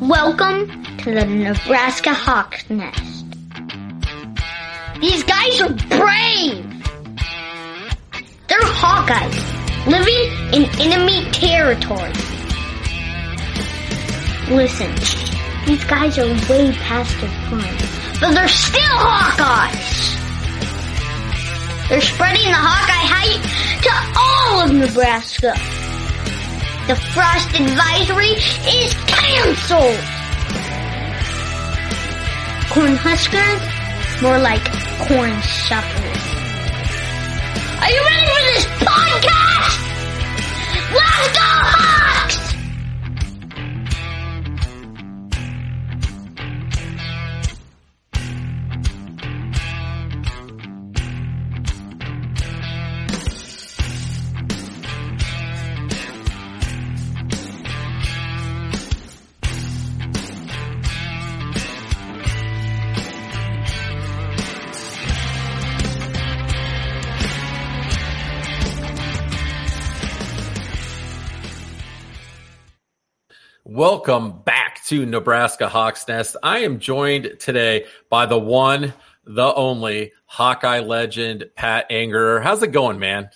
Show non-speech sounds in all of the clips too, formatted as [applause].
Welcome to the Nebraska Hawk's Nest. These guys are brave! They're Hawkeyes, living in enemy territory. Listen, these guys are way past their prime, but they're still Hawkeyes! They're spreading the Hawkeye hype to all of Nebraska. The frost advisory is canceled. Corn huskers, more like corn. Are you ready for this podcast? Welcome back to Nebraska Hawks Nest. I am joined today by the one, the only Hawkeye legend, Pat Angerer. How's it going, man?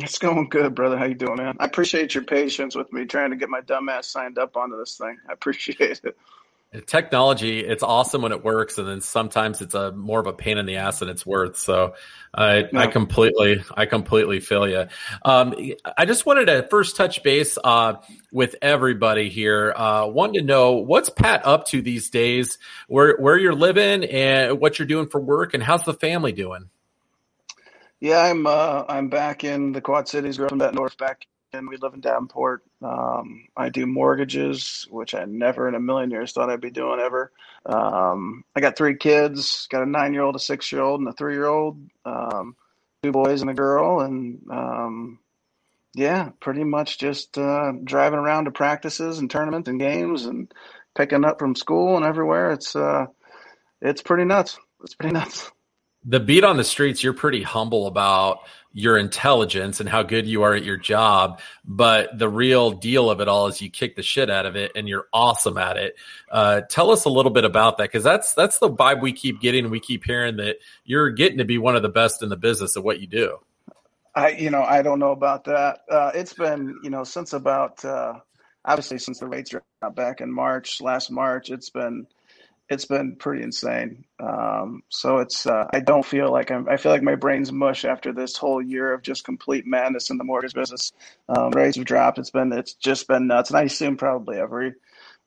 It's going good, brother. How you doing, man? I appreciate your patience with me trying to get my dumbass signed up onto this thing. I appreciate it. Technology, it's awesome when it works, and then sometimes it's a more of a pain in the ass than it's worth. So, I, I completely, I completely feel you. Um, I just wanted to first touch base uh, with everybody here. Uh, wanted to know what's Pat up to these days, where where you're living, and what you're doing for work, and how's the family doing? Yeah, I'm uh, I'm back in the Quad Cities, growing that North back, and we live in Davenport. Um, I do mortgages, which I never in a million years thought I'd be doing ever. Um, I got three kids, got a nine year old, a six year old, and a three year old. Um, two boys and a girl, and um, yeah, pretty much just uh, driving around to practices and tournaments and games, and picking up from school and everywhere. It's uh, it's pretty nuts. It's pretty [laughs] nuts the beat on the streets, you're pretty humble about your intelligence and how good you are at your job. But the real deal of it all is you kick the shit out of it and you're awesome at it. Uh, tell us a little bit about that because that's that's the vibe we keep getting. We keep hearing that you're getting to be one of the best in the business at what you do. I, you know, I don't know about that. Uh, it's been, you know, since about uh, obviously since the rates back in March, last March, it's been it's been pretty insane. Um, so it's uh, I don't feel like I'm I feel like my brain's mush after this whole year of just complete madness in the mortgage business. Um, rates have dropped. It's been it's just been nuts, and I assume probably every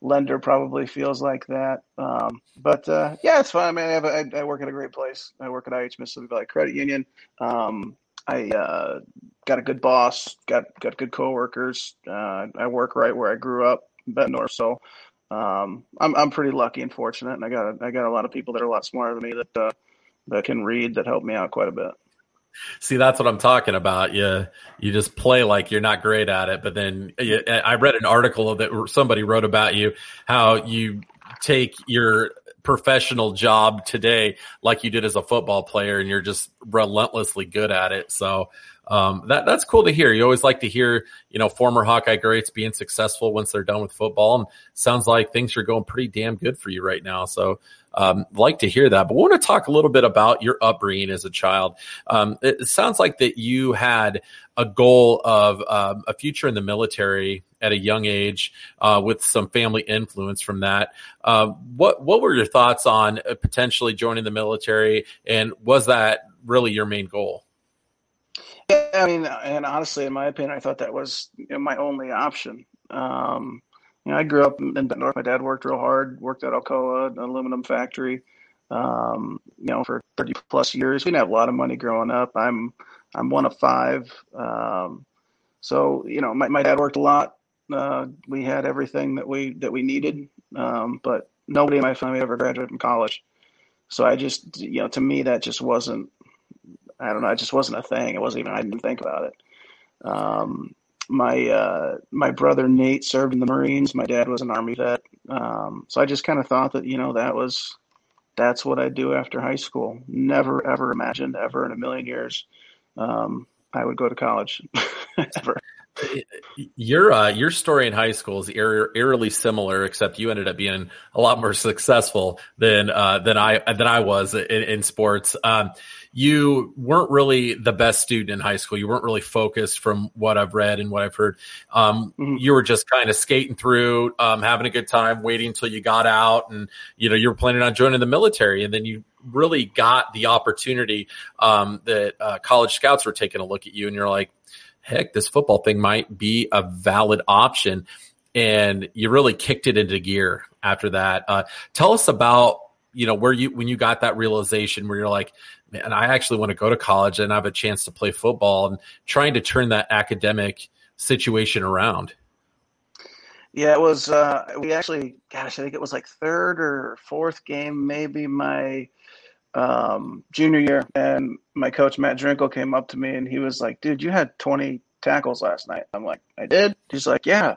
lender probably feels like that. Um, but uh, yeah, it's fine. I mean, I, have a, I, I work at a great place. I work at IH Mississippi Valley Credit Union. Um, I uh, got a good boss. Got got good coworkers. Uh, I work right where I grew up, Bettendorf. So um, I'm I'm pretty lucky and fortunate, and I got I got a lot of people that are a lot smarter than me that uh, that can read that help me out quite a bit. See, that's what I'm talking about. You you just play like you're not great at it, but then you, I read an article that somebody wrote about you how you take your professional job today like you did as a football player, and you're just relentlessly good at it. So um, that that's cool to hear. You always like to hear, you know, former Hawkeye greats being successful once they're done with football, and sounds like things are going pretty damn good for you right now. So, um, like to hear that. But we want to talk a little bit about your upbringing as a child. Um, it sounds like that you had a goal of um, a future in the military at a young age, uh, with some family influence from that. Uh, what what were your thoughts on uh, potentially joining the military, and was that really your main goal? Yeah, I mean, and honestly, in my opinion, I thought that was you know, my only option. Um, you know, I grew up in North. My dad worked real hard, worked at Alcoa, an aluminum factory. Um, you know, for 30 plus years. We didn't have a lot of money growing up. I'm I'm one of five. Um, so you know, my, my dad worked a lot. Uh, we had everything that we that we needed, um, but nobody in my family ever graduated from college. So I just, you know, to me that just wasn't I don't know. It just wasn't a thing. It wasn't even. I didn't think about it. Um, my uh, my brother Nate served in the Marines. My dad was an Army vet. Um, so I just kind of thought that you know that was that's what I'd do after high school. Never ever imagined ever in a million years um, I would go to college [laughs] ever. Your uh, your story in high school is eer- eerily similar, except you ended up being a lot more successful than uh, than I than I was in, in sports. Um, you weren't really the best student in high school. You weren't really focused, from what I've read and what I've heard. Um, mm-hmm. You were just kind of skating through, um, having a good time, waiting until you got out, and you know you were planning on joining the military, and then you really got the opportunity um, that uh, college scouts were taking a look at you, and you're like heck, this football thing might be a valid option. And you really kicked it into gear after that. Uh, tell us about, you know, where you, when you got that realization where you're like, man, I actually want to go to college and have a chance to play football and trying to turn that academic situation around. Yeah, it was, uh, we actually, gosh, I think it was like third or fourth game, maybe my, um, junior year, and my coach Matt Drinkall came up to me and he was like, "Dude, you had 20 tackles last night." I'm like, "I did." He's like, "Yeah."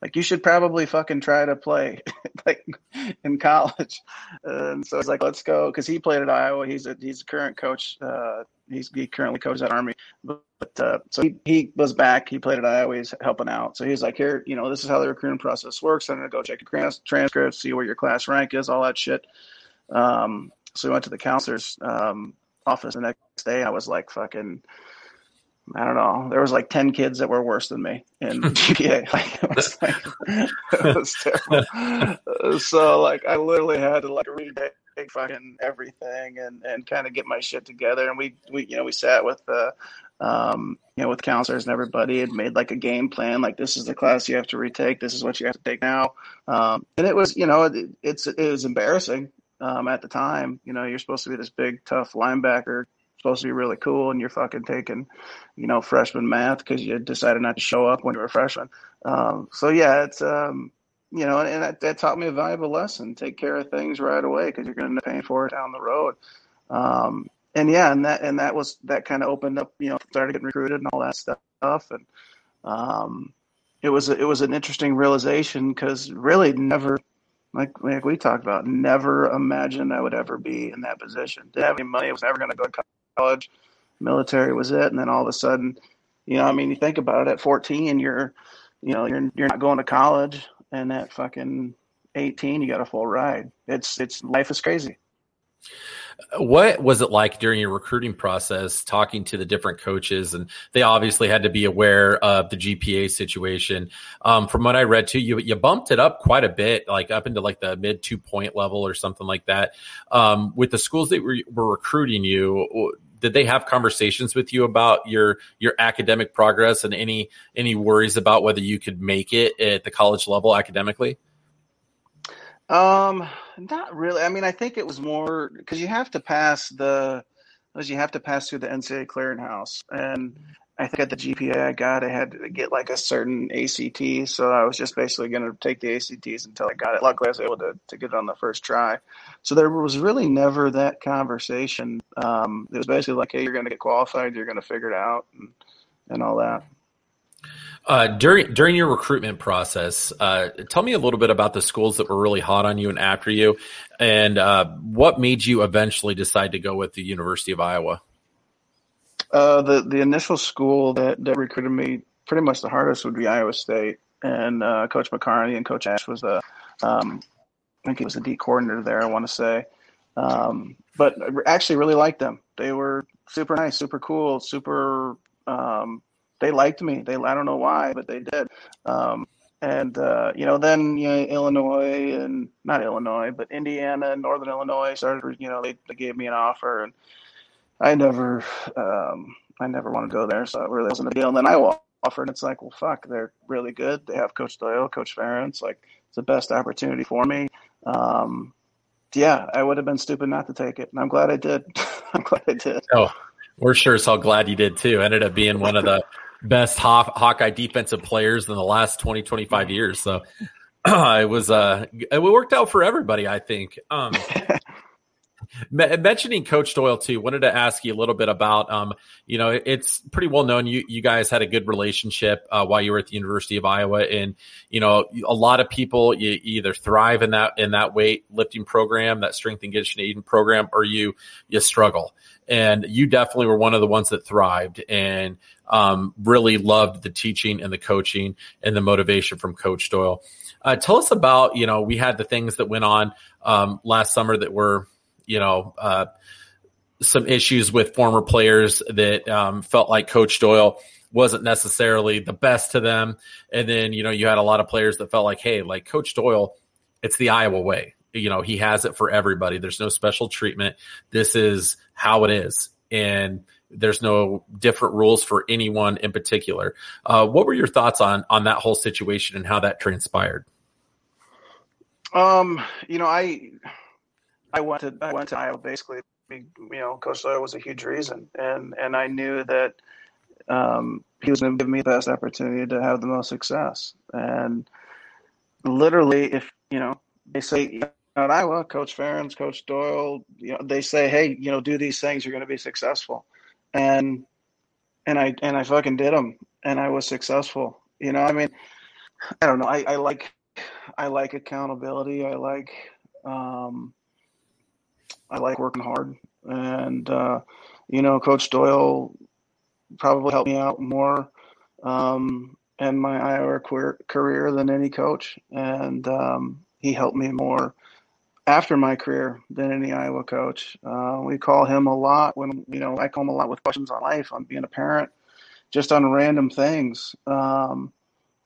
Like you should probably fucking try to play [laughs] like in college, and so I was like let's go because he played at Iowa. He's a he's a current coach. Uh, he's he currently coaches at Army, but, but uh, so he, he was back. He played at Iowa. He's helping out. So he's like, here, you know, this is how the recruiting process works. I'm gonna go check your transcripts, see where your class rank is, all that shit. Um, so we went to the counselor's um, office the next day. I was like fucking. I don't know. There was like ten kids that were worse than me in [laughs] GPA. [laughs] Like, it was like it was terrible. [laughs] so like I literally had to like retake fucking everything and and kind of get my shit together. And we we you know we sat with the um, you know with counselors and everybody had made like a game plan. Like this is the class you have to retake. This is what you have to take now. Um, and it was you know it, it's it was embarrassing um, at the time. You know, you're supposed to be this big, tough linebacker, supposed to be really cool, and you're fucking taking, you know, freshman math because you decided not to show up when you were a freshman. Um, so yeah, it's um, you know, and that, that, taught me a valuable lesson: take care of things right away because you're going to pay for it down the road. Um, and yeah, and that and that was that kind of opened up, you know, started getting recruited and all that stuff, and um, it was it was an interesting realization because really never like, like we talked about, never imagined I would ever be in that position. Didn't have any money. I was never going to go to college. Military was it, and then all of a sudden, you know, I mean, you think about it. At 14, you're, you know, you're you're not going to college, and at fucking 18, you got a full ride. It's it's life is crazy. What was it like during your recruiting process, talking to the different coaches? And they obviously had to be aware of the GPA situation. Um, from what I read too, you you bumped it up quite a bit, like up into like the mid two point level or something like that. Um, with the schools that were, were recruiting you, did they have conversations with you about your your academic progress and any any worries about whether you could make it at the college level academically? Um, not really. I mean, I think it was more because you have to pass the, you have to pass through the NCAA clearinghouse, and I think at the GPA I got, I had to get like a certain ACT, so I was just basically going to take the ACTs until I got it. Luckily, I was able to to get it on the first try. So there was really never that conversation. Um, it was basically like, hey, you're going to get qualified, you're going to figure it out, and and all that. Uh, during during your recruitment process, uh, tell me a little bit about the schools that were really hot on you and after you, and uh, what made you eventually decide to go with the University of Iowa. Uh, the the initial school that, that recruited me pretty much the hardest would be Iowa State, and uh, Coach McCarney and Coach Ash was the, um, I think he was the D coordinator there. I want to say, um, but I actually really liked them. They were super nice, super cool, super. Um, they liked me. They I don't know why, but they did. Um, and uh, you know, then you know, Illinois and not Illinois, but Indiana and Northern Illinois started. You know, they, they gave me an offer, and I never, um, I never want to go there, so it really wasn't a deal. And then I offered, and it's like, well, fuck, they're really good. They have Coach Doyle, Coach Ferentz. Like, it's the best opportunity for me. Um, yeah, I would have been stupid not to take it, and I'm glad I did. [laughs] I'm glad I did. Oh, we're sure so glad you did too. Ended up being one of the best Haw- Hawkeye defensive players in the last 20, 25 years. So [clears throat] it was, uh, it worked out for everybody, I think. Um, [laughs] mentioning Coach Doyle too, wanted to ask you a little bit about, um, you know, it's pretty well known you you guys had a good relationship uh, while you were at the University of Iowa, and you know, a lot of people you either thrive in that in that weight lifting program, that strength and conditioning program, or you you struggle. And you definitely were one of the ones that thrived and um, really loved the teaching and the coaching and the motivation from Coach Doyle. Uh, tell us about, you know, we had the things that went on um, last summer that were you know, uh, some issues with former players that um, felt like Coach Doyle wasn't necessarily the best to them. And then, you know, you had a lot of players that felt like, hey, like Coach Doyle, it's the Iowa way. You know, he has it for everybody. There's no special treatment. This is how it is. And there's no different rules for anyone in particular. Uh, what were your thoughts on on that whole situation and how that transpired? Um, you know, I I went to I went to Iowa basically. You know, Coach Doyle was a huge reason, and and I knew that um, he was going to give me the best opportunity to have the most success. And literally, if you know, they say you know, at Iowa, Coach Ferentz, Coach Doyle, you know, they say, hey, you know, do these things, you're going to be successful. And and I and I fucking did them, and I was successful. You know, I mean, I don't know. I, I like I like accountability. I like um, I like working hard, and uh, you know, Coach Doyle probably helped me out more um, in my Iowa career, career than any coach, and um, he helped me more after my career than any Iowa coach. Uh, we call him a lot when you know I call him a lot with questions on life, on being a parent, just on random things. Um,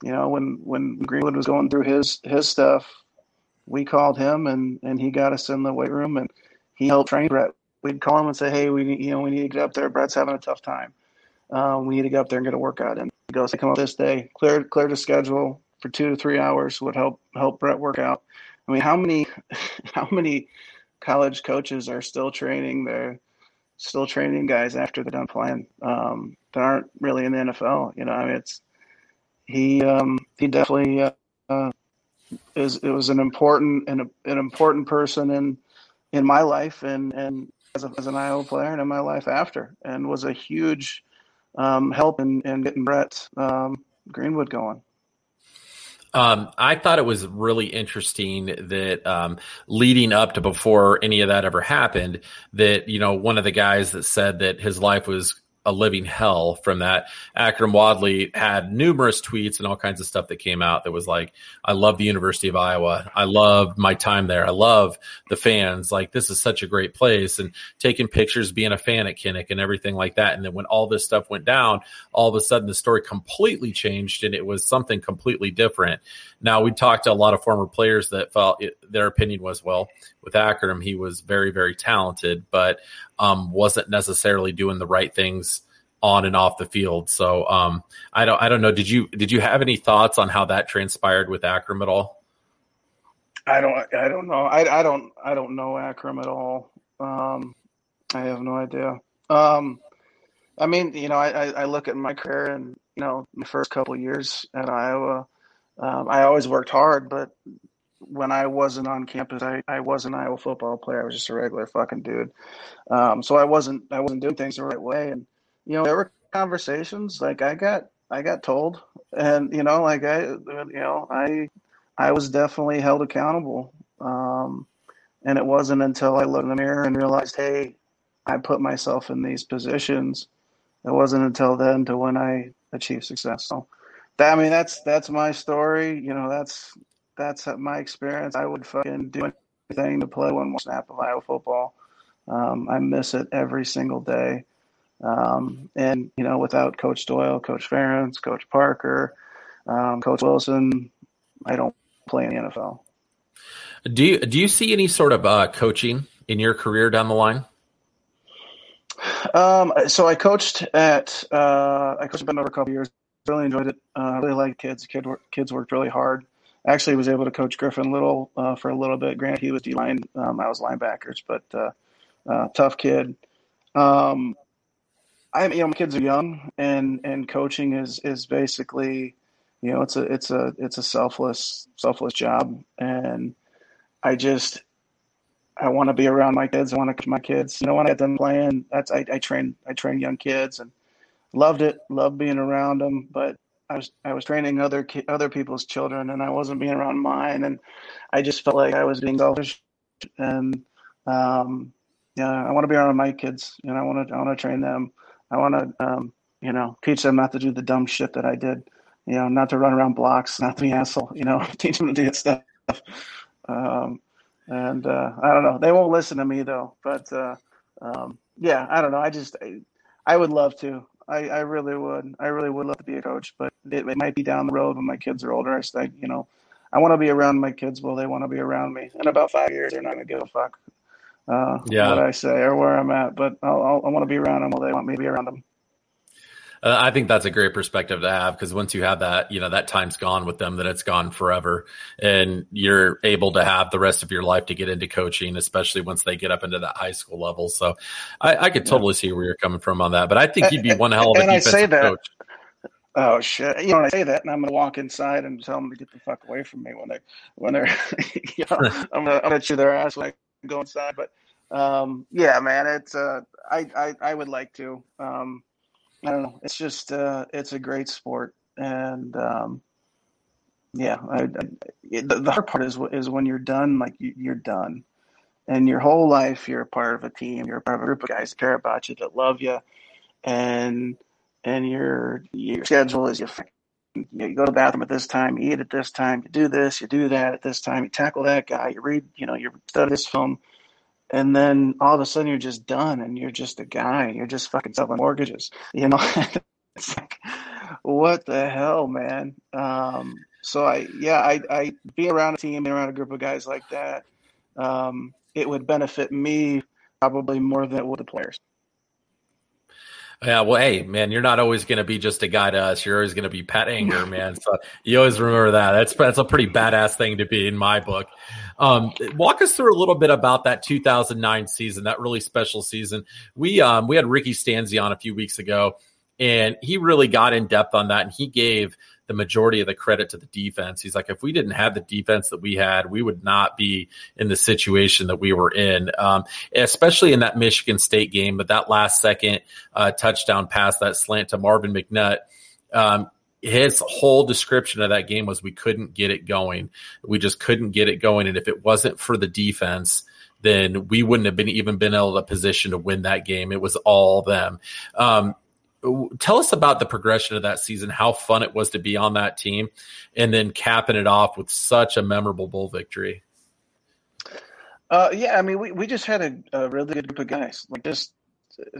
you know, when when Greenwood was going through his his stuff, we called him and and he got us in the weight room and he helped train Brett. We'd call him and say, "Hey, we you know we need to get up there. Brett's having a tough time. Uh, we need to get up there and get a workout." And he goes, "I come up this day, clear clear the schedule for two to three hours would help help Brett work out." I mean, how many [laughs] how many college coaches are still training their still training guys after they're done playing um, that aren't really in the NFL? You know, I mean, it's he um, he definitely uh, is it was an important and an important person in in my life and and as, a, as an Iowa player and in my life after, and was a huge um, help in, in getting Brett um, Greenwood going. Um, I thought it was really interesting that um, leading up to before any of that ever happened, that you know one of the guys that said that his life was a living hell from that. Akrum Wadley had numerous tweets and all kinds of stuff that came out that was like, I love the University of Iowa. I love my time there. I love the fans. Like, this is such a great place. And taking pictures, being a fan at Kinnick and everything like that. And then when all this stuff went down, all of a sudden the story completely changed and it was something completely different. Now, we talked to a lot of former players that felt it, their opinion was, well, with Akrum, he was very, very talented, but um, wasn't necessarily doing the right things on and off the field. So um, I don't I don't know. Did you did you have any thoughts on how that transpired with Akrum at all? I don't I don't know. I, I don't I don't know Akrum at all. Um, I have no idea. Um, I mean, you know, I, I look at my career and you know, the first couple years at Iowa, um, I always worked hard, but when I wasn't on campus, I, I was an Iowa football player. I was just a regular fucking dude. Um, so I wasn't I wasn't doing things the right way. And you know, there were conversations like I got I got told, and you know, like I you know I I was definitely held accountable. Um, and it wasn't until I looked in the mirror and realized, hey, I put myself in these positions it wasn't until then to when I achieved success. So that I mean that's that's my story. You know, that's that's my experience. I would fucking do anything to play one more snap of Iowa football. Um, I miss it every single day. Um, and you know, without Coach Doyle, Coach Ferentz, Coach Parker, um, Coach Wilson, I don't play in the NFL. Do you do you see any sort of uh, coaching in your career down the line? Um, so I coached at uh, I coached over a couple years. Really enjoyed it. Uh, really liked kids. Kid kids worked really hard. Actually, was able to coach Griffin Liddle uh, for a little bit. Granted, he was D line. Um, I was linebackers, but uh, uh, tough kid. Um, I you know my kids are young, and and coaching is is basically, you know, it's a it's a it's a selfless selfless job, and I just I want to be around my kids. I want to coach my kids. You know, when I get them playing, that's I, I train I train young kids and loved it. Loved being around them, but I was I was training other ki- other people's children, and I wasn't being around mine, and I just felt like I was being selfish. And um, yeah, I want to be around my kids. and I want to I want to train them. I want to um, you know teach them not to do the dumb shit that I did. You know, not to run around blocks, not to be asshole. You know, [laughs] teach them to do that stuff. Um, and uh, I don't know. They won't listen to me though. But uh, um, yeah, I don't know. I just I, I would love to. I, I, really would. I really would love to be a coach, but it, it might be down the road when my kids are older. I you know, I want to be around my kids while they want to be around me. In about five years, they're not to give a fuck uh, yeah. what I say or where I'm at, but I'll, I'll, I want to be around them while they want me to be around them. Uh, I think that's a great perspective to have because once you have that, you know, that time's gone with them, then it's gone forever. And you're able to have the rest of your life to get into coaching, especially once they get up into that high school level. So I, I could totally yeah. see where you're coming from on that. But I think you'd be one hell of a and defensive I say that, coach. Oh shit! You know, I say that, and I'm gonna walk inside and tell them to get the fuck away from me when they when they're, [laughs] you know, [laughs] I'm gonna, I'm gonna chew their ass I go inside. But um, yeah, man, it's uh, I, I I would like to. Um, I don't know. It's just uh, it's a great sport, and um, yeah, I, I, the, the, hard part is is when you're done. Like you, are done, and your whole life you're a part of a team. You're a part of a group of guys that care about you, that love you, and and your your schedule is you. You go to the bathroom at this time, you eat at this time, you do this, you do that at this time, you tackle that guy, you read, you know, you study this film, and then all of a sudden you're just done and you're just a guy you're just fucking selling mortgages [laughs] you know it's like what the hell man um, so i yeah i i be around a team around a group of guys like that um, it would benefit me probably more than it would the players yeah, well, hey, man, you're not always going to be just a guy to us. You're always going to be Pat Angerer, man. So you always remember that. That's that's a pretty badass thing to be in my book. Um, walk us through a little bit about that 2009 season, that really special season. We um, we had Ricky Stanzi on a few weeks ago, and he really got in depth on that, and he gave the majority of the credit to the defense. He's like, if we didn't have the defense that we had, we would not be in the situation that we were in, um, especially in that Michigan State game. But that last second uh, touchdown pass, that slant to Marvin McNutt. Um, his whole description of that game was we couldn't get it going. We just couldn't get it going. And if it wasn't for the defense, then we wouldn't have been even been able to position to win that game. It was all them. Um, tell us about the progression of that season, how fun it was to be on that team, and then capping it off with such a memorable bowl victory. Uh, yeah, I mean, we, we just had a, a, really good group of guys, like just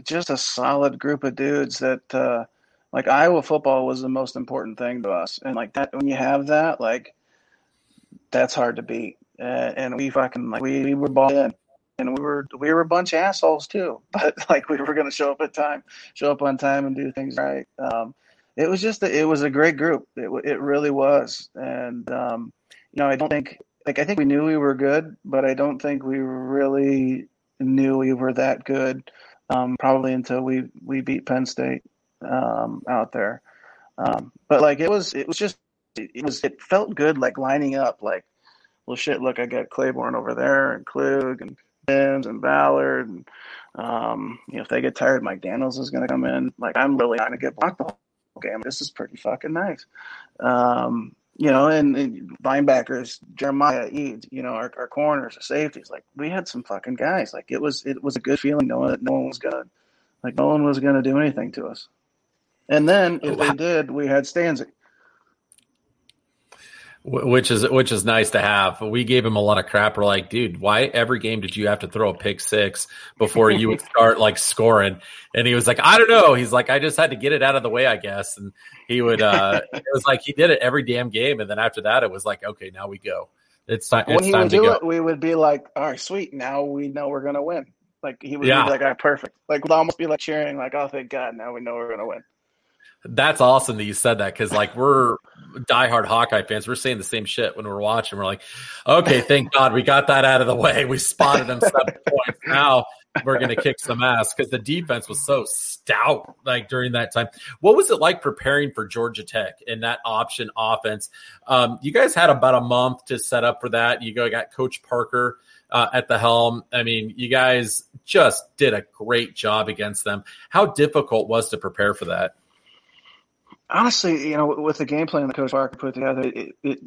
just a solid group of dudes that uh, like Iowa football was the most important thing to us, and like that when you have that, like that's hard to beat. Uh, and we fucking like we, we were ball in and we were we were a bunch of assholes too. [laughs] But like we were going to show up at time, show up on time, and do things right. Um, it was just a, it was a great group. It it really was, and um, you know I don't think like I think we knew we were good, but I don't think we really knew we were that good. Um, probably until we we beat Penn State um, out there. Um, but like it was it was just it was it felt good like lining up like well shit look I got Clayborn over there and Klug and and Ballard. And, um, you know, if they get tired, Mike Daniels is going to come in. Like, I'm really not going to get blocked the whole game. This is pretty fucking nice. Um, you know, and, and, linebackers, Jeremiah Edds, you know, our, our corners, our safeties, like we had some fucking guys. Like it was, it was a good feeling knowing that no one was gonna Like no one was going to do anything to us. And then if they did, we had Stanzi. Which is which is nice to have. We gave him a lot of crap. We're like, dude, why every game did you have to throw a pick six before you would [laughs] start like scoring? And he was like, I don't know. He's like, I just had to get it out of the way, I guess. And he would. uh [laughs] It was like he did it every damn game, and then after that, it was like, okay, now we go. It's time. When it's he time would to do go. it, we would be like, "All right, sweet. Now we know we're gonna win." Like he would Yeah. be like, "All right, perfect." Like we'd almost be like cheering, like, "Oh, thank God! Now we know we're gonna win." That's awesome that you said that because like we're diehard Hawkeye fans. We're saying the same shit when we're watching. We're like, okay, thank God we got that out of the way. We spotted them seven [laughs] points. Now we're gonna kick some ass because the defense was so stout like during that time. What was it like preparing for Georgia Tech and that option offense? Um, you guys had about a month to set up for that. You go got Coach Parker. Uh, at the helm. I mean, you guys just did a great job against them. How difficult was to prepare for that? Honestly, you know, with the game plan that Coach Parker put together, it it,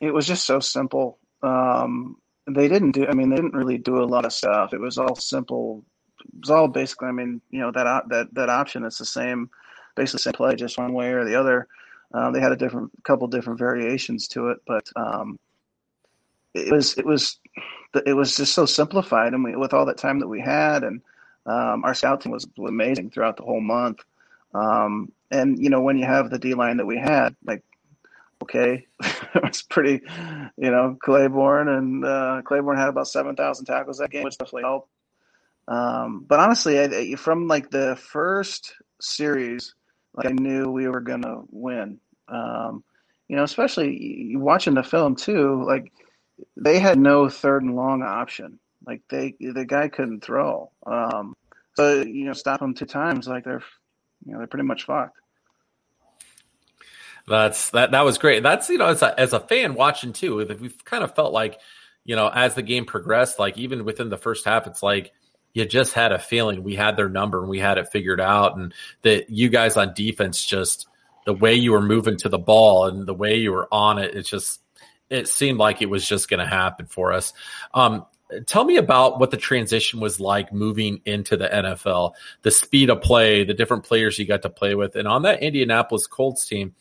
it was just so simple. Um, they didn't do. I mean, they didn't really do a lot of stuff. It was all simple. It was all basically. I mean, you know, that that that option. It's the same, basically the same play, just one way or the other. Um, they had a different couple different variations to it, but um, it was it was it was just so simplified. And we, with all that time that we had, and um, our scouting was amazing throughout the whole month. Um, and you know, when you have the D line that we had, like, okay, [laughs] it was pretty, you know, Clayborn and uh, Clayborn had about seven thousand tackles that game, which definitely helped. Um, but honestly, I, I- from like the first series, like I knew we were gonna win. Um, you know, especially watching the film too. Like they had no third and long option. Like they, the guy couldn't throw. Um, so you know, stop them two times, like they're, you know, they're pretty much fucked. That's that. That was great. That's you know, as a as a fan watching too, we've kind of felt like, you know, as the game progressed, like even within the first half, it's like you just had a feeling we had their number and we had it figured out, and that you guys on defense just the way you were moving to the ball and the way you were on it, it just it seemed like it was just going to happen for us. Um, tell me about what the transition was like moving into the NFL, the speed of play, the different players you got to play with, and on that Indianapolis Colts team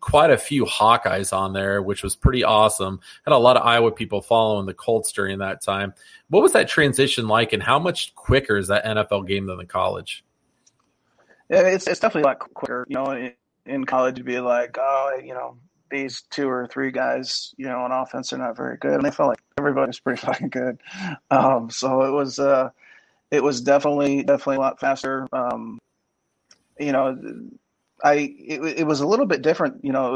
quite a few Hawkeyes on there, which was pretty awesome. Had a lot of Iowa people following the Colts during that time. What was that transition like, and how much quicker is that NFL game than the college? Yeah, it's it's definitely a lot quicker. You know, in, in college, it'd be like, oh, you know, these two or three guys, you know, on offense are not very good, and they felt like everybody was pretty [laughs] fucking good. Um, so it was, uh, it was definitely definitely a lot faster. Um, you know, I it, it was a little bit different. You know,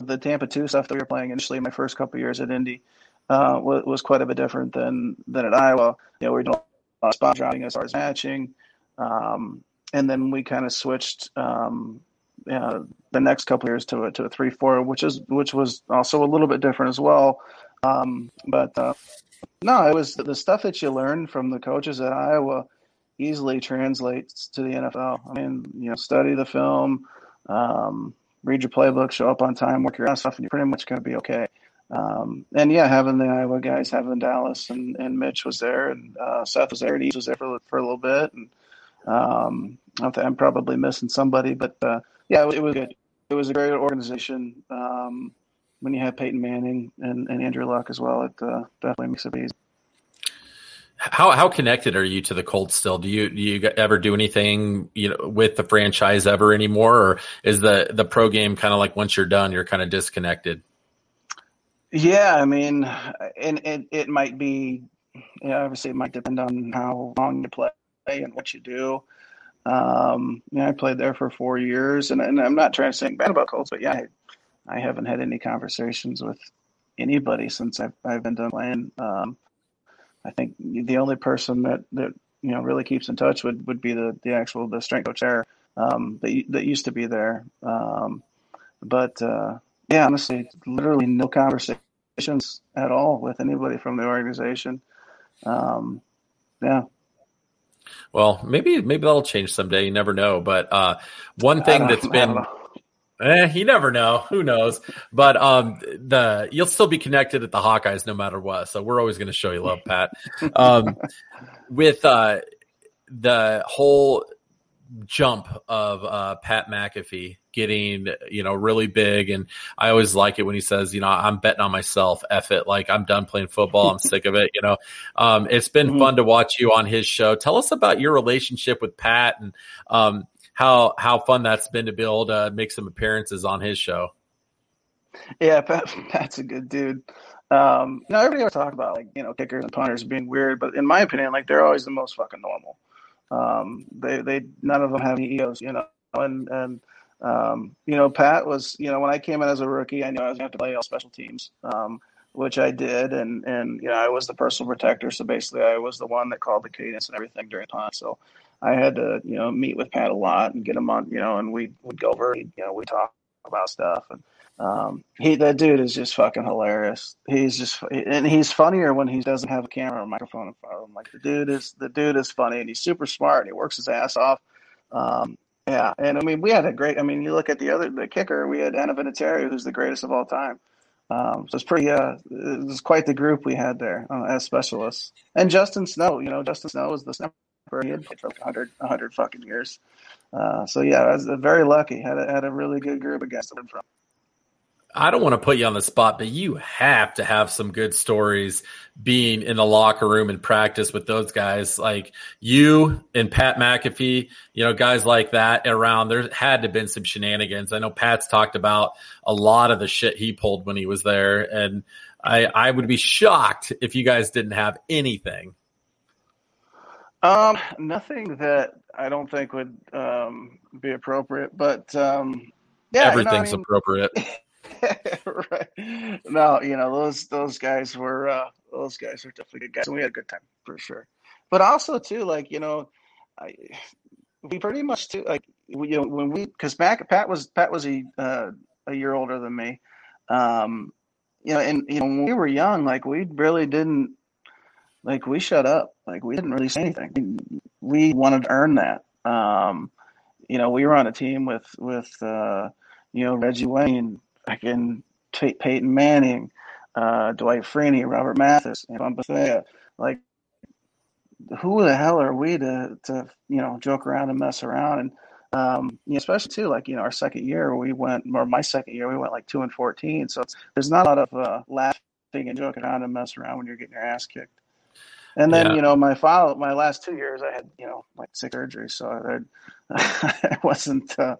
The Tampa two stuff that we were playing initially, in my first couple years at Indy, uh, was, was quite a bit different than than at Iowa. You know, we were doing a lot of spot dropping as far as matching, um, and then we kind of switched um, uh, the next couple years to a to a three four, which is which was also a little bit different as well. Um, but uh, no, it was the stuff that you learned from the coaches at Iowa easily translates to the NFL. I mean, you know, study the film, um, read your playbook, show up on time, work your ass off, and you're pretty much going to be okay. Um, and yeah, having the Iowa guys, having Dallas and, and Mitch was there, and uh, Seth was there, and Eves was there for, for a little bit. And um, I'm probably missing somebody, but uh, yeah, it was good. It was a great organization. Um, when you have Peyton Manning and, and Andrew Luck as well, it uh, definitely makes it easy. How how connected are you to the Colts still? Do you do you ever do anything you know with the franchise ever anymore, or is the the pro game kind of like once you're done, you're kind of disconnected? Yeah, I mean, and it it might be, obviously it might depend on how long you play and what you do. Um, I played there for four years, and, and I'm not trying to say bad about Colts, but yeah, I, I haven't had any conversations with anybody since I've I've been done playing. Um, I think the only person that that you know really keeps in touch would would be the the actual the strength coach there um, that that used to be there. Um, but uh, yeah, honestly, literally no conversations at all with anybody from the organization. Um, yeah. Well, maybe maybe that'll change someday. You never know. But uh, one thing that's been Eh, you never know. Who knows? But um, the you'll still be connected at the Hawkeyes no matter what. So we're always going to show you love, Pat. Um, with uh, the whole jump of uh, Pat McAfee getting you know really big, and I always like it when he says, you know, I'm betting on myself. F it, like I'm done playing football. I'm sick of it. You know, um, it's been mm-hmm. fun to watch you on his show. Tell us about your relationship with Pat and um, how how fun that's been to be able to make some appearances on his show. Yeah, [laughs] Pat, Pat's a good dude. Um, you know, everybody always talk about like you know kickers and punters being weird, but in my opinion, like they're always the most fucking normal. Um, they they none of them have any egos, you know, and and um, you know Pat was you know when I came in as a rookie, I knew I was going to have to play all special teams. Um, which I did, and and you know I was the personal protector, so basically I was the one that called the cadence and everything during the. So I had to, you know, meet with Pat a lot and get him on, you know, and we would go over, you know, we talk about stuff. And um, he, that dude is just fucking hilarious. He's just, and he's funnier when he doesn't have a camera or microphone in front of him. Like the dude is, the dude is funny and he's super smart and he works his ass off. Um, yeah, and I mean, we had a great. I mean, you look at the other the kicker. We had Adam Vinatieri, who's the greatest of all time. Um, so it's pretty. Uh, it was quite the group we had there uh, as specialists. And Justin Snow, you know, Justin Snow was the for 100, 100 fucking years. Uh, so yeah, I was very lucky. Had a, had a really good group against them from. I don't want to put you on the spot, but you have to have some good stories being in the locker room and practice with those guys like you and Pat McAfee, you know, guys like that around. There had to have been some shenanigans. I know Pat's talked about a lot of the shit he pulled when he was there. And I, I would be shocked if you guys didn't have anything. Um, nothing that I don't think would um, be appropriate, but um, yeah, everything's you know, I mean, appropriate. [laughs] right. No, you know those those guys were uh, those guys were definitely good guys, and we had a good time for sure. But also too, like you know, I, we pretty much too like we, you know when we because Pat Pat was Pat was a uh, a year older than me, um, you know, and you know when we were young, like we really didn't like we shut up. Like we didn't really say anything. We wanted to earn that. Um, you know, we were on a team with with uh, you know Reggie Wayne, again Peyton Manning, uh, Dwight Freeney, Robert Mathis, Antoine Bethea. Like, who the hell are we to to you know joke around and mess around? And um, you know, especially too, like you know, our second year we went, or my second year we went like two and fourteen. So there's not a lot of uh, laughing and joking around and messing around when you're getting your ass kicked. And then, yeah. you know, my follow, my last two years, I had, you know, like six surgeries. So I, [laughs] I wasn't, uh,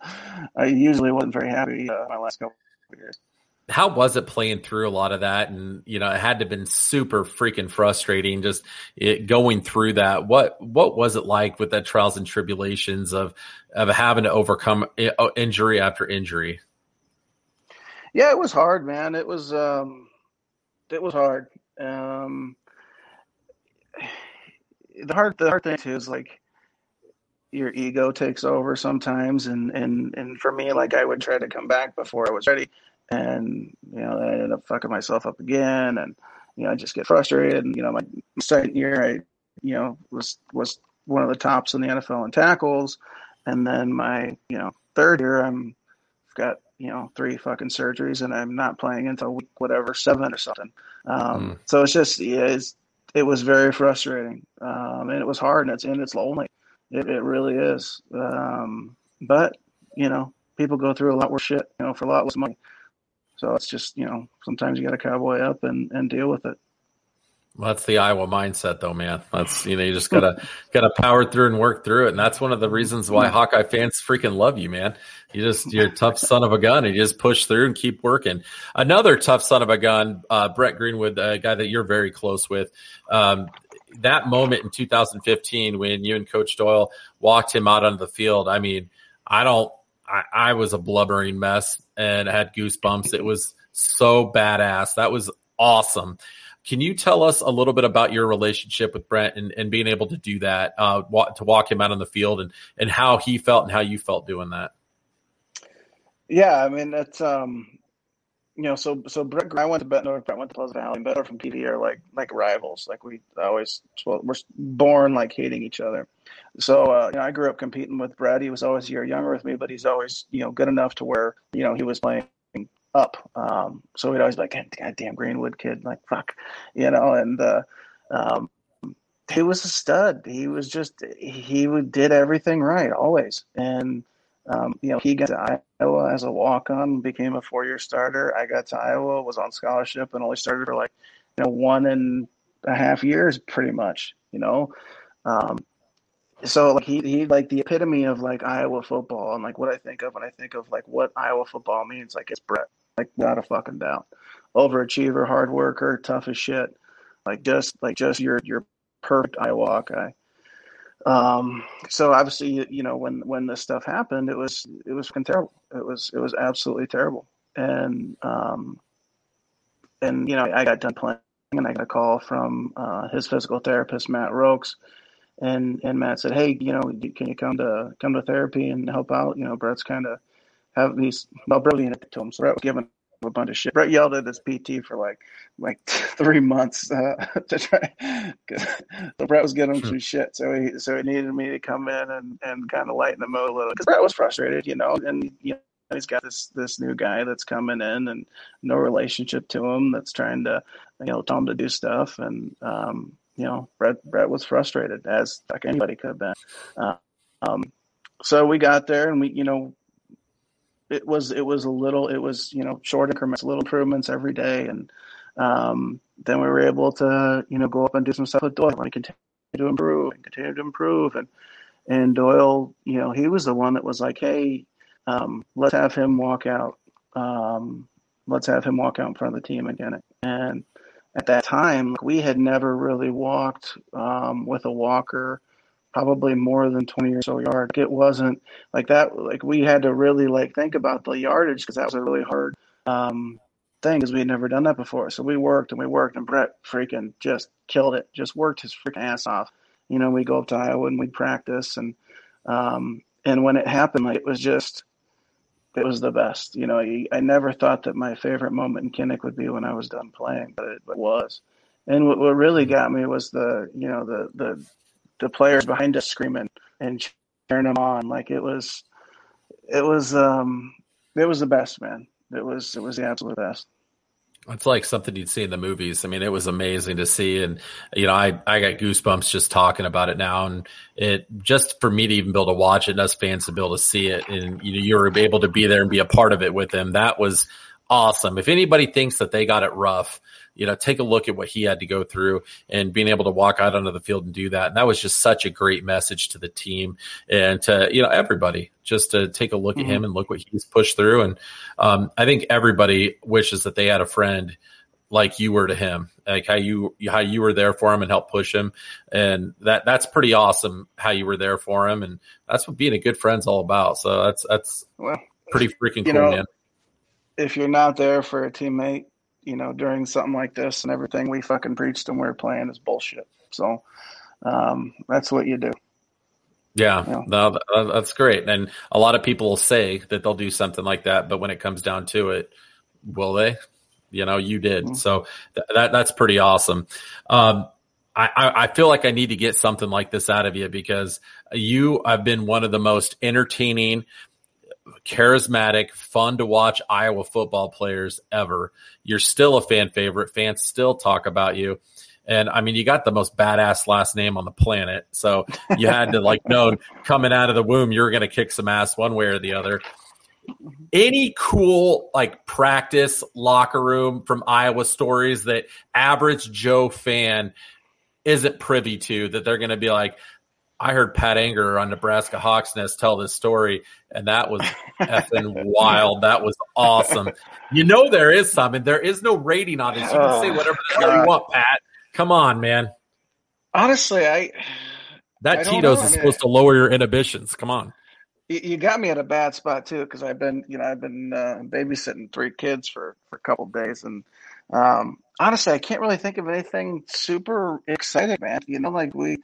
I usually wasn't very happy uh, my last couple of years. How was it playing through a lot of that? And, you know, it had to have been super freaking frustrating just it, going through that. What, what was it like with that trials and tribulations of, of having to overcome uh, injury after injury? Yeah, it was hard, man. It was, um, it was hard. Um, [sighs] the hard the hard thing too is like your ego takes over sometimes and and and for me like I would try to come back before I was ready and you know I ended up fucking myself up again and you know I just get frustrated and you know my second year I you know was was one of the tops in the NFL in tackles and then my you know third year I'm got you know three fucking surgeries and I'm not playing until week whatever seven or something um, mm. so it's just yeah it's it was very frustrating, um, and it was hard, and it's and it's lonely. It, it really is. Um, but you know, people go through a lot worse shit, you know, for a lot less money. So it's just you know, sometimes you got to cowboy up and and deal with it. Well, that's the Iowa mindset, though, man. That's you know you just gotta [laughs] gotta power through and work through it, and that's one of the reasons why Hawkeye fans freaking love you, man. You just you're a tough son of a gun, and you just push through and keep working. Another tough son of a gun, uh, Brett Greenwood, a guy that you're very close with. Um, that moment in 2015 when you and Coach Doyle walked him out on the field, I mean, I don't. I, I was a blubbering mess and had goosebumps. It was so badass. That was awesome. Can you tell us a little bit about your relationship with Brent and, and being able to do that, uh, to walk him out on the field and, and how he felt and how you felt doing that? Yeah, I mean, it's, um, you know, so so Brett, I went to Bettendorf, Brett went to Pleasant Valley, and and PV are like like rivals. Like we always, well, we're born like hating each other. So uh, you know, I grew up competing with Brett. He was always a year younger with me, but he's always you know good enough to where you know he was playing up. Um, so we'd always be like, God damn Greenwood kid, like fuck, you know. And uh, um, he was a stud. He was just he did everything right always, and um, you know, he got to Iowa as a walk on, became a four year starter. I got to Iowa, was on scholarship, and only started for like, you know, one and a half years pretty much, you know. Um, so like he he like the epitome of like Iowa football and like what I think of when I think of like what Iowa football means, like it's Brett. Like not a fucking doubt. Overachiever, hard worker, tough as shit. Like just like just your your perfect Iowa guy. Um, so obviously, you know, when when this stuff happened, it was it was terrible. It was it was absolutely terrible. And um, and you know, I got done playing, and I got a call from uh, his physical therapist, Matt Rokes, and and Matt said, "Hey, you know, can you come to come to therapy and help out? You know, Brett's kind of have these well, it to him, so Brett was giving a bunch of shit. Brett yelled at his PT for like like [laughs] three months uh, [laughs] to try. [laughs] so Brett was getting him some shit, so he so he needed me to come in and, and kind of lighten the mood a little because Brett was frustrated, you know, and you know he's got this this new guy that's coming in and no relationship to him that's trying to you know tell him to do stuff and um, you know Brett Brett was frustrated as like anybody could have been. Uh, um, so we got there and we you know it was it was a little it was you know short increments, little improvements every day, and um, then we were able to you know go up and do some stuff with Doyle and continue to improve and continue to improve. And and Doyle you know he was the one that was like hey um, let's have him walk out um, let's have him walk out in front of the team again and at that time we had never really walked um, with a walker probably more than 20 or so yards. It wasn't like that. Like we had to really like think about the yardage because that was a really hard um, thing because we had never done that before. So we worked and we worked and Brett freaking just killed it. Just worked his freaking ass off. You know, we go up to Iowa and we practice and um, and when it happened, like it was just it was the best. You know, I never thought that my favorite moment in Kinnick would be when I was done playing, but it, it was. And what, what really got me was the, you know, the the the players behind us screaming and cheering them on. Like it was, it was, um, it was the best, man. It was, it was the absolute best. It's like something you'd see in the movies. I mean, it was amazing to see. And, you know, I, I got goosebumps just talking about it now. And it just for me to even be able to watch it and us fans to be able to see it and, you know, you were able to be there and be a part of it with them. That was awesome. If anybody thinks that they got it rough, you know, take a look at what he had to go through and being able to walk out onto the field and do that. And that was just such a great message to the team and to, you know, everybody just to take a look mm-hmm. at him and look what he's pushed through. And um, I think everybody wishes that they had a friend like you were to him, like how you how you were there for him and helped push him, and that that's pretty awesome how you were there for him, and that's what being a good friend's all about. So that's that's well, pretty freaking cool, know, man. If you're not there for a teammate, you know, during something like this and everything we fucking preached and we are playing is bullshit. So um, that's what you do. Yeah, know? no, that's great. And a lot of people will say that they'll do something like that, but when it comes down to it, will they? You know, you did. Mm-hmm. So th- that that's pretty awesome. Um, I, I feel like I need to get something like this out of you because you have been one of the most entertaining, charismatic, fun to watch Iowa football players ever. You're still a fan favorite. Fans still talk about you. And I mean, you got the most badass last name on the planet. So you had to like know coming out of the womb, you're going to kick some ass one way or the other. Any cool like practice locker room from Iowa stories that average Joe fan isn't privy to that they're going to be like, I heard Pat Angerer on Nebraska Hawks Nest tell this story, and that was effing wild. That was awesome. You know there is some, and there is no rating on this. You can say oh, whatever the hell you want, Pat. Come on, man. Honestly, I that I Tito's is I mean, supposed to lower your inhibitions. Come on. You got me at a bad spot too, because I've been, you know, I've been uh, babysitting three kids for for a couple days, and um, honestly, I can't really think of anything super exciting, man. You know, like we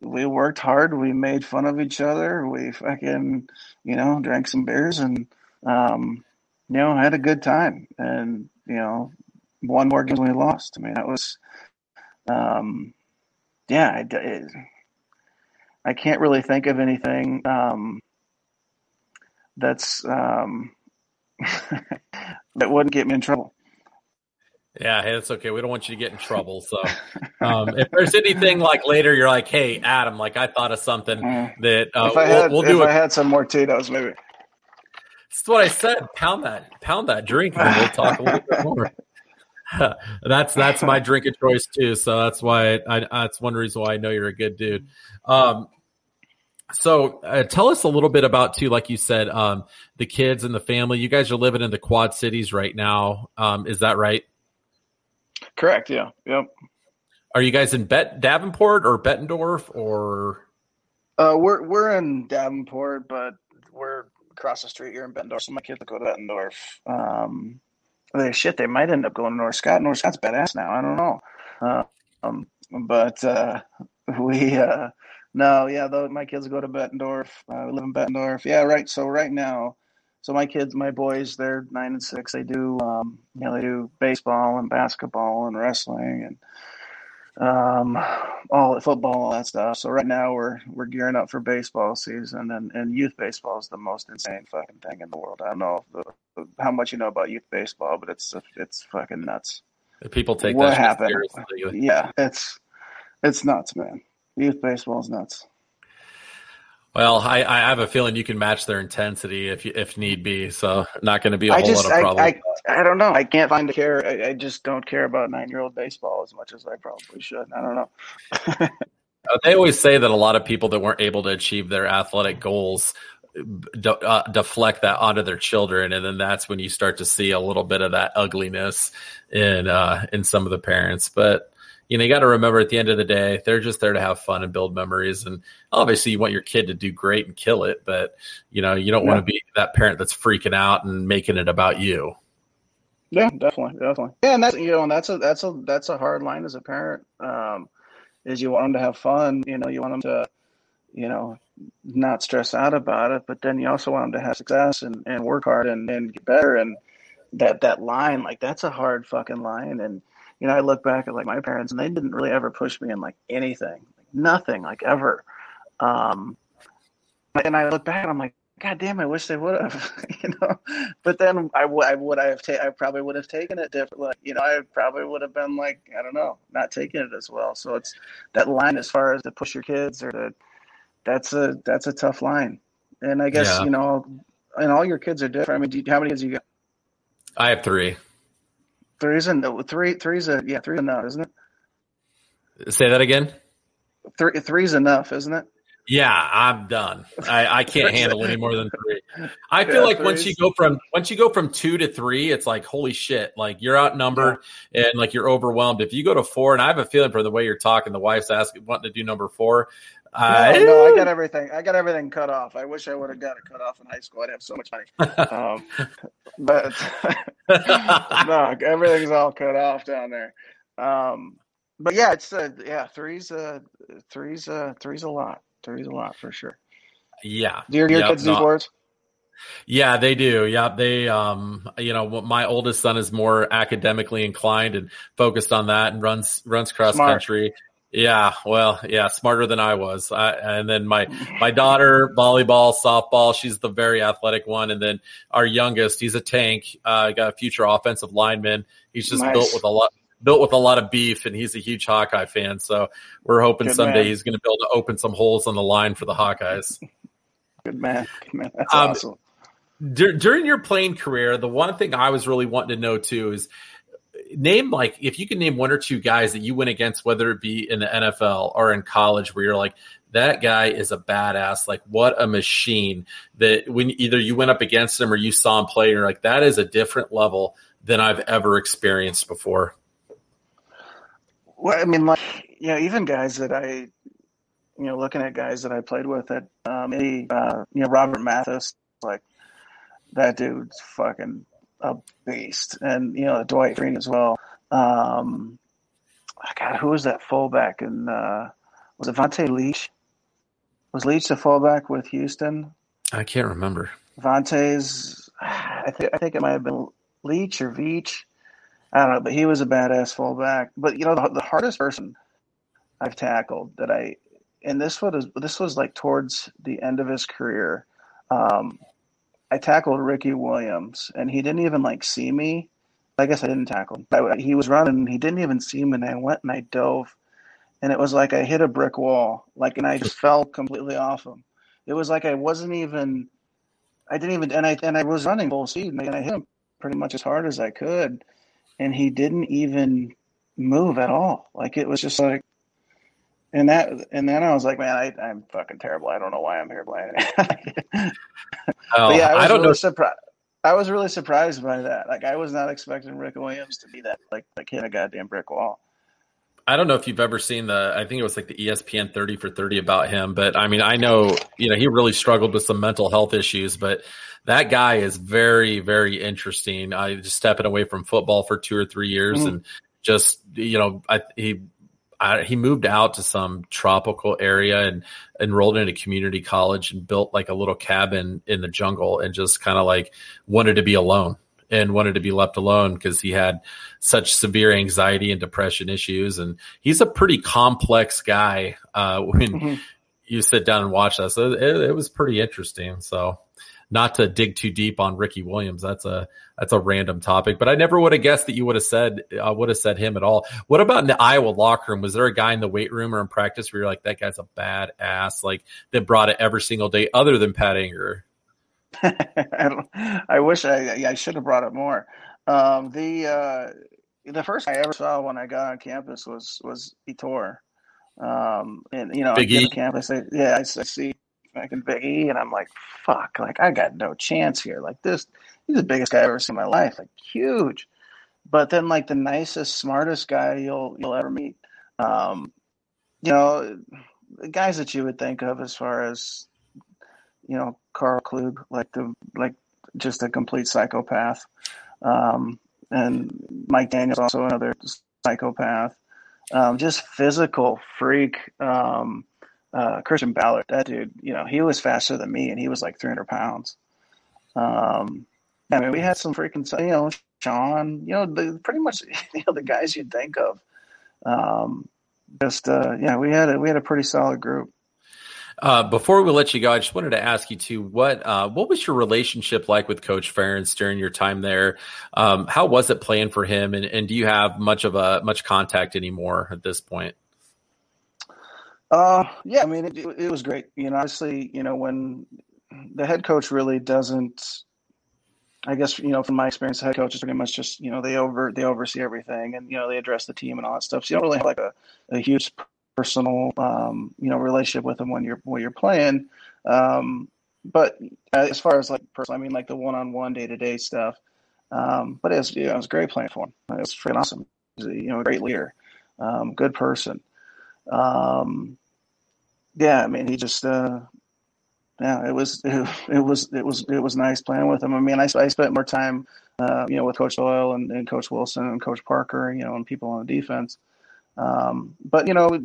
we worked hard, we made fun of each other, we fucking you know drank some beers and um, you know had a good time, and you know one more game we lost. I mean, that was um, yeah. I, it, I can't really think of anything um, that's um, [laughs] that wouldn't get me in trouble. Yeah, hey, that's okay. We don't want you to get in trouble. So, [laughs] um, if there's anything like later, you're like, "Hey, Adam, like I thought of something Mm. that uh, if I had, we'll, we'll do if it." I had some more Tito's, maybe. That's what I said. Pound that, pound that drink, and we'll talk a little bit more. [laughs] that's that's my drink of choice too. So that's why I, that's one reason why I know you're a good dude. Um, so uh, tell us a little bit about too, like you said, um, the kids and the family. You guys are living in the Quad Cities right now. Um, is that right? Correct. Yeah. Yep. Are you guys in Bet Davenport or Bettendorf or? Uh, we're we're in Davenport, but we're across the street here in Bettendorf. So my kids will go to Bettendorf. Um, they shit, they might end up going to North Scott. North Scott's badass now. I don't know. Uh, um, but uh, [laughs] we uh, no, yeah, though my kids go to Bettendorf. Uh, we live in Bettendorf. Yeah, right. So right now, so my kids, my boys, they're nine and six. They do, um, you know, they do baseball and basketball and wrestling and um, all the football, all that stuff. So right now we're we're gearing up for baseball season, and, and youth baseball is the most insane fucking thing in the world. I don't know the, how much you know about youth baseball, but it's it's fucking nuts. People take what that happened. seriously. Yeah, it's it's nuts, man. Youth baseball is nuts. Well, I, I have a feeling you can match their intensity if you, if need be. So not going to be a I whole just lot of I, problem. I I don't know. I can't find a care. I, I just don't care about nine year old baseball as much as I probably should. I don't know. [laughs] Uh, they always say that a lot of people that weren't able to achieve their athletic goals de- uh, deflect that onto their children, and then that's when you start to see a little bit of that ugliness in uh, in some of the parents. But you know, you got to remember at the end of the day, they're just there to have fun and build memories. And obviously, you want your kid to do great and kill it, but you know, you don't Yeah. want to be that parent that's freaking out and making it about you. Yeah, definitely, definitely. Yeah, and that's you know, and that's a that's a that's a hard line as a parent. Um, is you want them to have fun. You know, you want them to, you know, not stress out about it, but then you also want them to have success and, and work hard and, and get better. And that that line, like that's a hard fucking line. And you know, I look back at like my parents, and they didn't really ever push me in like anything, nothing, like ever. Um, and I look back, and I'm like, God damn, I wish they would have, [laughs] you know. But then I would, I would I have, ta- I probably would have taken it different. Like, you know, I probably would have been like, I don't know, not taking it as well. So it's that line as far as to push your kids or to, that's a that's a tough line. And I guess Yeah. you know, and all your kids are different. I mean, do you, how many kids you got? I have three. Three's and three, three's a yeah, three's enough, isn't it? Say that again. Three, three's enough, isn't it? Yeah, I'm done. I, I can't [laughs] handle any more than three. I feel Yeah, like once you go from once you go from two to three, it's like holy shit, like you're outnumbered and like you're overwhelmed. If you go to four, and I have a feeling for the way you're talking, the wife's asking wanting to do number four. I, no, no, I got [laughs] everything. I got everything cut off. I wish I would have got it cut off in high school. I'd have so much money. Um, but [laughs] no, everything's all cut off down there. Um, but yeah, it's uh, yeah, three's uh, three's uh, three's a lot. Three's a lot for sure. yeah, Do your, your Yep, kids do sports? Yeah, they do. Yeah, they um you know, my oldest son is more academically inclined and focused on that and runs runs cross Smart. country. Yeah, well, yeah, smarter than I was. I, and then my my daughter volleyball, softball, she's the very athletic one and then our youngest, he's a tank, uh got a future offensive lineman. He's just Nice. built with a lot built with a lot of beef and he's a huge Hawkeye fan. So we're hoping Good someday man. he's going to be able to open some holes on the line for the Hawkeyes. Good man. Good man. That's Um, awesome. Dur- during your playing career, the one thing I was really wanting to know too is name like if you can name one or two guys that you went against, whether it be in the NFL or in college, where you're like, that guy is a badass. Like, what a machine that when either you went up against him or you saw him play, you're like, that is a different level than I've ever experienced before. Well, I mean, like, you know, even guys that I, you know, looking at guys that I played with at, um, maybe, uh, you know, Robert Mathis, like, that dude's fucking a beast. And, you know, Dwight Freeney as well. Um, God, who was that fullback? And uh, was it Vonta Leach? Was Leach the fullback with Houston? I can't remember. Vonta's, I think I think it might have been Leach or Veach. I don't know, but he was a badass fullback. But you know, the, the hardest person I've tackled that I, and this was this was like towards the end of his career. Um, I tackled Ricky Williams, and he didn't even like see me. I guess I didn't tackle him. I, he was running, he didn't even see me, and I went and I dove, and it was like I hit a brick wall, like, and I just fell completely off him. It was like I wasn't even, I didn't even, and I and I was running full speed, and I hit him pretty much as hard as I could, and he didn't even move at all. Like it was just like, and that, and then I was like, man, I, I'm fucking terrible. I don't know why I'm here playing. [laughs] oh, yeah, I, was I don't really know. Surprised. I was really surprised by that. Like I was not expecting Rick Williams to be that like like hit a goddamn brick wall. I don't know if you've ever seen the. I think it was like the ESPN thirty for thirty about him, but I mean, I know you know he really struggled with some mental health issues, but that guy is very, very interesting. I just stepping away from football for two or three years, Mhm. and just you know, I he. I, he moved out to some tropical area and enrolled in a community college and built like a little cabin in the jungle and just kind of like wanted to be alone and wanted to be left alone because he had such severe anxiety and depression issues. And he's a pretty complex guy uh, when Mhm. you sit down and watch that. So it, it was pretty interesting. So not to dig too deep on Ricky Williams, that's a that's a random topic. But I never would have guessed that you would have said uh, would have said him at all. What about in the Iowa locker room? Was there a guy in the weight room or in practice where you're like, that guy's a bad ass, like that brought it every single day, other than Pat Angerer? I, [laughs] I wish I I should have brought it more. Um, the uh, the first I ever saw when I got on campus was was Ettore. Um, and you know, Big E? on campus, I, yeah, I, I see fucking Big E, and I'm like, fuck, like I got no chance here. Like this, he's the biggest guy I've ever seen in my life, like huge. But then, like the nicest, smartest guy you'll you'll ever meet. Um, you know, the guys that you would think of as far as you know, Karl Klug, like the like just a complete psychopath. Um, and Mike Daniels also another psychopath. Um, just physical freak. Um, uh, Christian Ballard, that dude, you know, he was faster than me, and he was like 300 pounds. Um, I mean, we had some freaking, you know, Sean, you know, the, pretty much, you know, the guys you'd think of. Um, just, uh, yeah, we had a we had a pretty solid group. Uh, before we let you go, I just wanted to ask you too what uh, what was your relationship like with Coach Ferentz during your time there? Um, how was it playing for him, and, and do you have much of a much contact anymore at this point? Uh, yeah, I mean, it, it was great. You know, obviously, you know, when the head coach really doesn't, I guess, you know, from my experience, the head coach is pretty much just, you know, they over they oversee everything, and you know, they address the team and all that stuff. So you don't really have like a, a huge personal, um, you know, relationship with them when you're when you're playing. Um, but as far as like personal, I mean, like the one-on-one, day-to-day stuff. Um, but it was, you know, it was great playing for him. It was freaking awesome. He's a, you know, a great leader, um, good person. Um, yeah, I mean, he just, uh, yeah, it was, it, [laughs] it was, it was, it was nice playing with him. I mean, I, I spent more time, uh, you know, with Coach Doyle and, and Coach Wilson and Coach Parker, you know, and people on the defense. Um, but you know,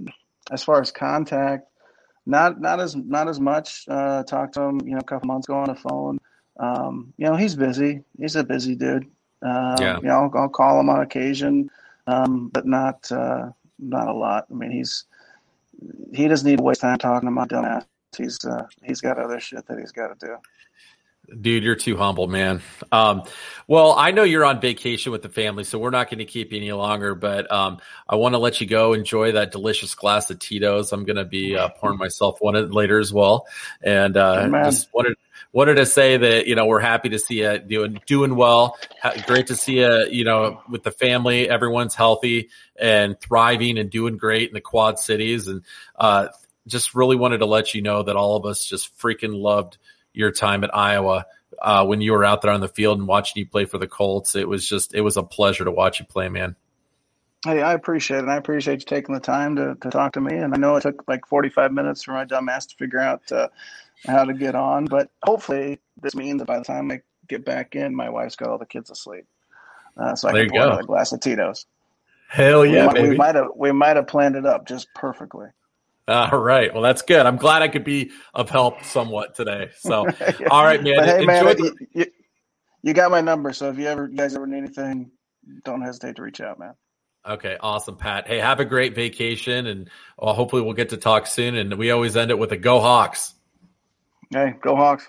as far as contact, not not as not as much. Uh, talked to him, you know, a couple months ago on the phone. Um, you know, he's busy. He's a busy dude. Um, Yeah. You know, I'll, I'll call him on occasion, um, but not uh, not a lot. I mean, he's he doesn't need to waste time talking to my dumbass. He's uh, he's got other shit that he's got to do. Dude, you're too humble, man. Um, well, I know you're on vacation with the family, so we're not going to keep you any longer. But um, I want to let you go enjoy that delicious glass of Tito's. I'm going to be uh, pouring myself one later as well, and uh, just wanted wanted to say that you know we're happy to see you doing doing well. Great to see you, you know, with the family. Everyone's healthy and thriving and doing great in the Quad Cities, and uh, just really wanted to let you know that all of us just freaking loved your time at Iowa uh, when you were out there on the field and watching you play for the Colts. It was just it was a pleasure to watch you play, man. Hey, I appreciate it. And I appreciate you taking the time to, to talk to me. And I know it took like 45 minutes for my dumb ass to figure out uh, how to get on, but hopefully this means that by the time I get back in, my wife's got all the kids asleep. Uh, so I There can pour go. another glass of Tito's. Hell yeah, we, baby. We might have we might have planned it up just perfectly. All right. Well, that's good. I'm glad I could be of help somewhat today. So, [laughs] yeah. all right, man. But hey, man, the- you, you, got my number. So if you ever, you guys ever need anything, don't hesitate to reach out, man. Okay, awesome, Pat. Hey, have a great vacation, and well, hopefully we'll get to talk soon. And we always end it with a "Go Hawks." Hey, go Hawks!